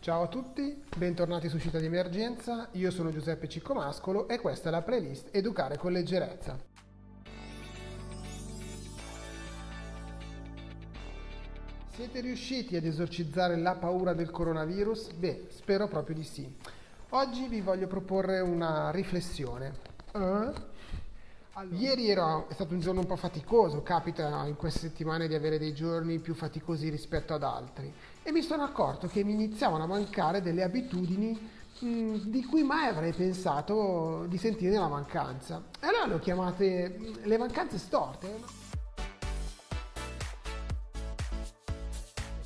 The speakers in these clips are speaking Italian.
Ciao a tutti, bentornati su Città di Emergenza, io sono Giuseppe Ciccomascolo e questa è la playlist Educare con leggerezza. Siete riusciti ad esorcizzare la paura del coronavirus? Beh, spero proprio di sì. Oggi vi voglio proporre una riflessione. Eh? Allora. Ieri era, è stato un giorno un po' faticoso, capita in queste settimane di avere dei giorni più faticosi rispetto ad altri e mi sono accorto che mi iniziavano a mancare delle abitudini mh, mm, di cui mai avrei pensato di sentirne la mancanza. E allora le ho chiamate mm, le mancanze storte.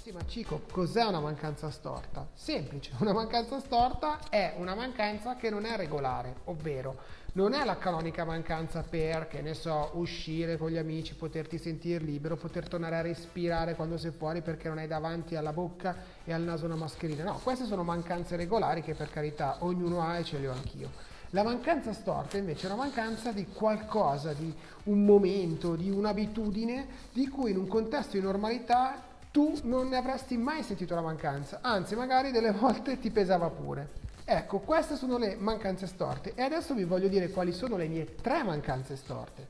Sì, ma Cico, cos'è una mancanza storta? Semplice, una mancanza storta è una mancanza che non è regolare, ovvero non è la canonica mancanza per, che ne so, uscire con gli amici, poterti sentire libero, poter tornare a respirare quando sei fuori perché non hai davanti alla bocca e al naso una mascherina. No, queste sono mancanze regolari che per carità ognuno ha e ce le ho anch'io. La mancanza storta invece è una mancanza di qualcosa, di un momento, di un'abitudine di cui in un contesto di normalità tu non ne avresti mai sentito la mancanza, anzi magari delle volte ti pesava pure. Ecco, queste sono le mancanze storte e adesso vi voglio dire quali sono le mie tre mancanze storte.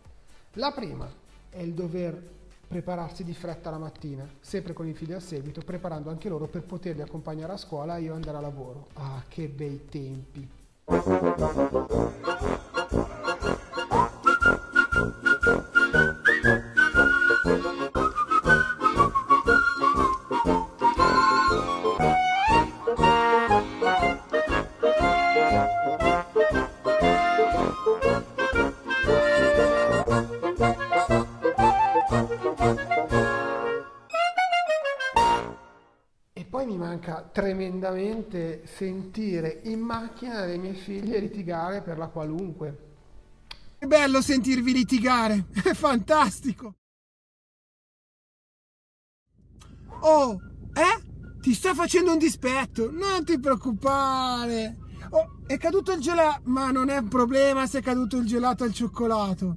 La prima è il dover prepararsi di fretta la mattina, sempre con i figli a seguito, preparando anche loro per poterli accompagnare a scuola e io andare a lavoro. Ah, che bei tempi! Manca tremendamente sentire in macchina le mie figlie litigare per la qualunque. È bello sentirvi litigare, è fantastico. Oh, eh? Ti sta facendo un dispetto, non ti preoccupare. Oh, è caduto il gelato, ma non è un problema se è caduto il gelato al cioccolato.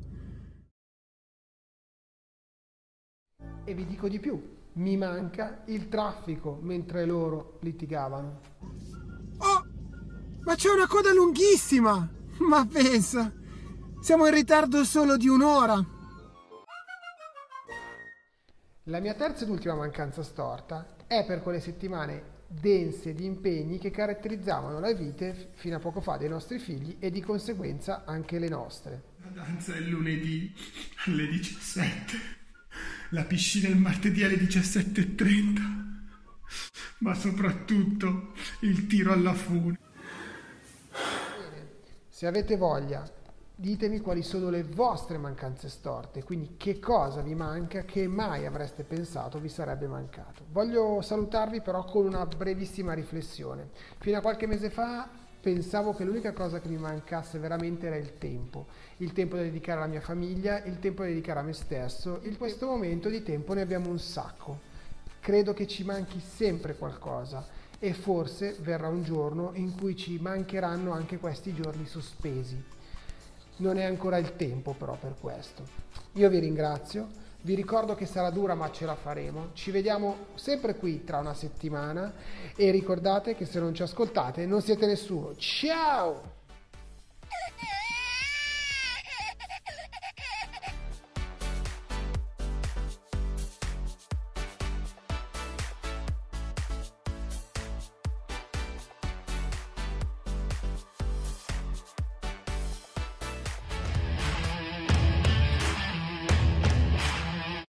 E vi dico di più, mi manca il traffico mentre loro litigavano. Oh, ma c'è una coda lunghissima! Ma pensa, siamo in ritardo solo di un'ora. La mia terza ed ultima mancanza storta è per quelle settimane dense di impegni che caratterizzavano le vite fino a poco fa dei nostri figli e di conseguenza anche le nostre. La danza è lunedì alle 17 la piscina il martedì alle 17.30, ma soprattutto il tiro alla fune. Se avete voglia, ditemi quali sono le vostre mancanze storte, quindi che cosa vi manca che mai avreste pensato vi sarebbe mancato. Voglio salutarvi però con una brevissima riflessione. Fino a qualche mese fa pensavo che l'unica cosa che mi mancasse veramente era il tempo, il tempo da dedicare alla mia famiglia, il tempo da dedicare a me stesso. In questo momento di tempo ne abbiamo un sacco. Credo che ci manchi sempre qualcosa e forse verrà un giorno in cui ci mancheranno anche questi giorni sospesi. Non è ancora il tempo però per questo. Io vi ringrazio. Vi ricordo che sarà dura ma ce la faremo. Ci vediamo sempre qui tra una settimana e ricordate che se non ci ascoltate non siete nessuno. Ciao!